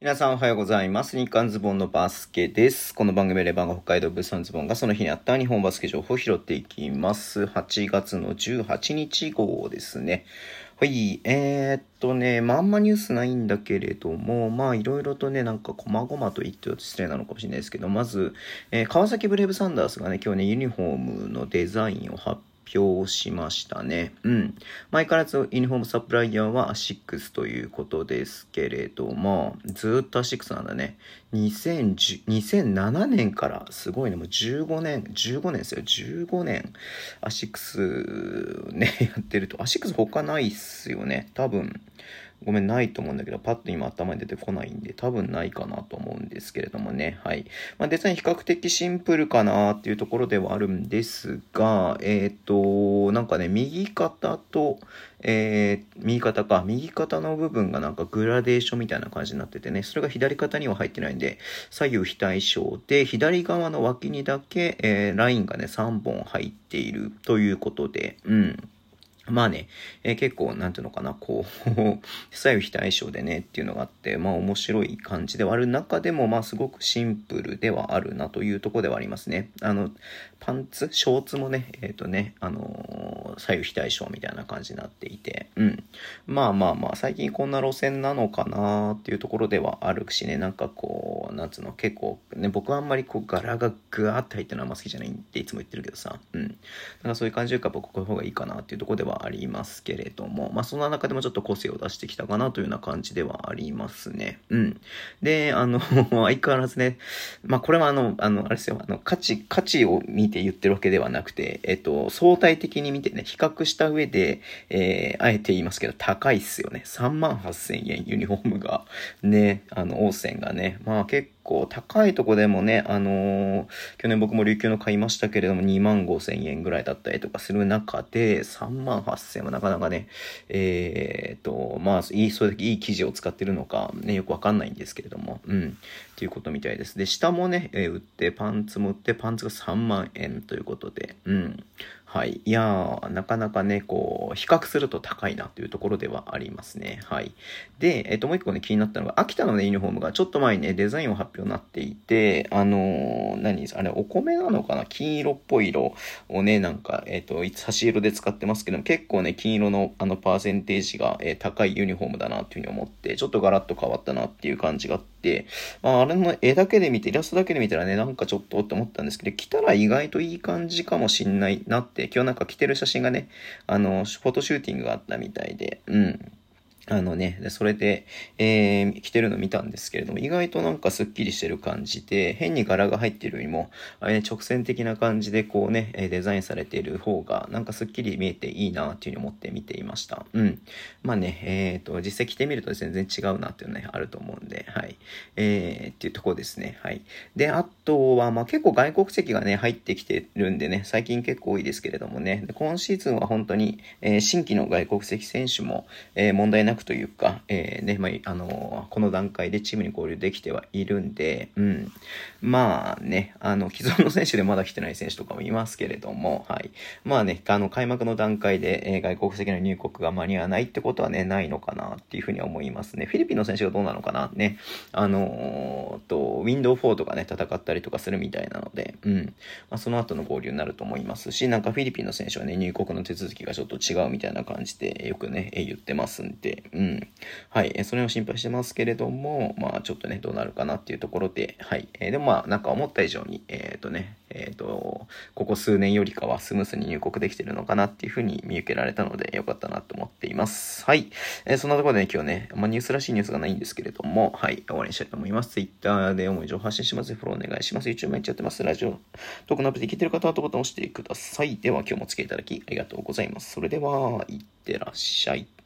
皆さんおはようございます。日刊ズッボンのバスケです。この番組レバンガ北海道ブースターズッボンがその日にあった日本バスケ情報を拾っていきます。8月の18日号ですね。はい。えー、っとね、まああんまニュースないんだけれども、まあいろいろとね、なんか細々と言ってると失礼なのかもしれないですけど、まず、えー川崎ブレイブサンダースがね、今日ね、ユニフォームのデザインを発表表しましたね。うん。前からずユニフォームサプライヤーはアシックスということですけれども、ずっとアシックスなんだね。2007年から、すごいね、もう15年、15年ですよ、15年、アシックスね、やってると、アシックス他ないっすよね。多分、ごめん、ないと思うんだけど、パッと今頭に出てこないんで、多分ないかなと思うんですけれどもね。はい。まあ、デザイン比較的シンプルかなっていうところではあるんですが、えっ、と、なんかね、右肩と、えー右肩か、右肩の部分がなんかグラデーションみたいな感じになっててね、それが左肩には入ってないんで、左右非対称で、左側の脇にだけ、えーラインがね、3本入っているということで、うん。まあね、えー結構、なんていうのかな、こう、左右非対称でねっていうのがあって、まあ面白い感じではある中でも、まあすごくシンプルではあるなというとこではありますね。あの、パンツ、ショーツもね、えっ、とね、あのー左右非対称みたいな感じになっていて、うん。まあまあまあ、最近こんな路線なのかなっていうところではあるしね、なんかこう、なんつうの、結構、ね、僕はあんまりこう、柄がぐわーって入ってるのはあんま好きじゃないっていつも言ってるけどさ、うん。なんかそういう感じでか僕こういう方がいいかなっていうところではありますけれども、まあそんな中でもちょっと個性を出してきたかなというような感じではありますね。うん。で、あの、相変わらずね、まあこれはあの、あの、あれですよ、あの、価値、価値を見て言ってるわけではなくて、えっと、相対的に見てね、比較した上で、えー、あえて言いますけど、高いっすよね。3万8000円、ユニフォームが。ね、あの、王線がね。まあ結構高いとこでもね、あのー去年僕も琉球の買いましたけれども、2万5000円ぐらいだったりとかする中で、3万8000円はなかなかね、えーっと、まあ、いい、それだけいい生地を使ってるのか、ね、よくわかんないんですけれども、うん、っていうことみたいです。で、下もね、えー売って、パンツも売って、パンツが3万円ということで、うん。はい。いやー、なかなかね、こう、比較すると高いなというところではありますね。はい。で、えっ、と、もう一個ね、気になったのが、秋田のね、ユニフォームがちょっと前にね、デザインを発表になっていて、あのー何あれ、お米なのかな？金色っぽい色をね、なんか、えっ、と、差し色で使ってますけども、結構ね、金色のあの、パーセンテージが、えー高いユニフォームだなっていうふうに思って、ちょっとガラッと変わったなっていう感じがあって、まあ、あれの絵だけで見て、イラストだけで見たらね、なんかちょっとって思ったんですけど、着たら意外といい感じかもしんないなって、今日なんか着てる写真がね、あの、フォトシューティングがあったみたいで、うん。あのね、それで、えー、着てるの見たんですけれども、意外となんかスッキリしてる感じで、変に柄が入ってるよりも、あれね、直線的な感じでこうね、デザインされている方が、なんかスッキリ見えていいなっていうふうに思って見ていました。うん。まあね、えっ、と、実際着てみると全然違うなっていうのね、あると思うんで、はい。えー、っていうとこですね。はい。で、あとは、まあ結構外国籍がね、入ってきてるんでね、最近結構多いですけれどもね、今シーズンは本当に、えー新規の外国籍選手も、えー問題なくというか、えーね、まあ、あのーこの段階でチームに合流できてはいるんで、うん。まあね、あの、既存の選手でまだ来てない選手とかもいますけれども、はい。まあね、あの、開幕の段階で、えー外国籍の入国が間に合わないってことはね、ないのかなっていうふうには思いますね。フィリピンの選手がどうなのかな？ね。あのーと、ウィンドウ4とかね、戦ったりとかするみたいなので、うん。まあ、その後の合流になると思いますし、なんかフィリピンの選手はね、入国の手続きがちょっと違うみたいな感じで、よくね、言ってますんで、うん。はい。えそれを心配してますけれども、まあ、ちょっとね、どうなるかなっていうところで、はい。えーでもまあ、なんか思った以上に、えっ、とね、えっ、と、ここ数年よりかはスムースに入国できてるのかなっていうふうに見受けられたので、よかったなと思っています。はい。えーそんなところでね、今日ね、まあ、ニュースらしいニュースがないんですけれども、はい。終わりにしたいと思います。Twitter で主に情報発信します。フォローお願いします。YouTube 毎日やってます。ラジオ、トークのアプリで聞いてる方はとボタン押してください。では、今日もお付き合いいただきありがとうございます。それでは、いってらっしゃい。